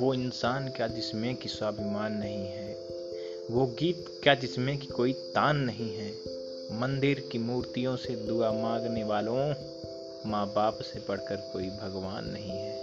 वो इंसान क्या जिसमें कि स्वाभिमान नहीं है? वो गीत क्या जिसमें कि कोई तान नहीं है? मंदिर की मूर्तियों से दुआ मांगने वालों, माँ बाप से पढ़कर कोई भगवान नहीं है।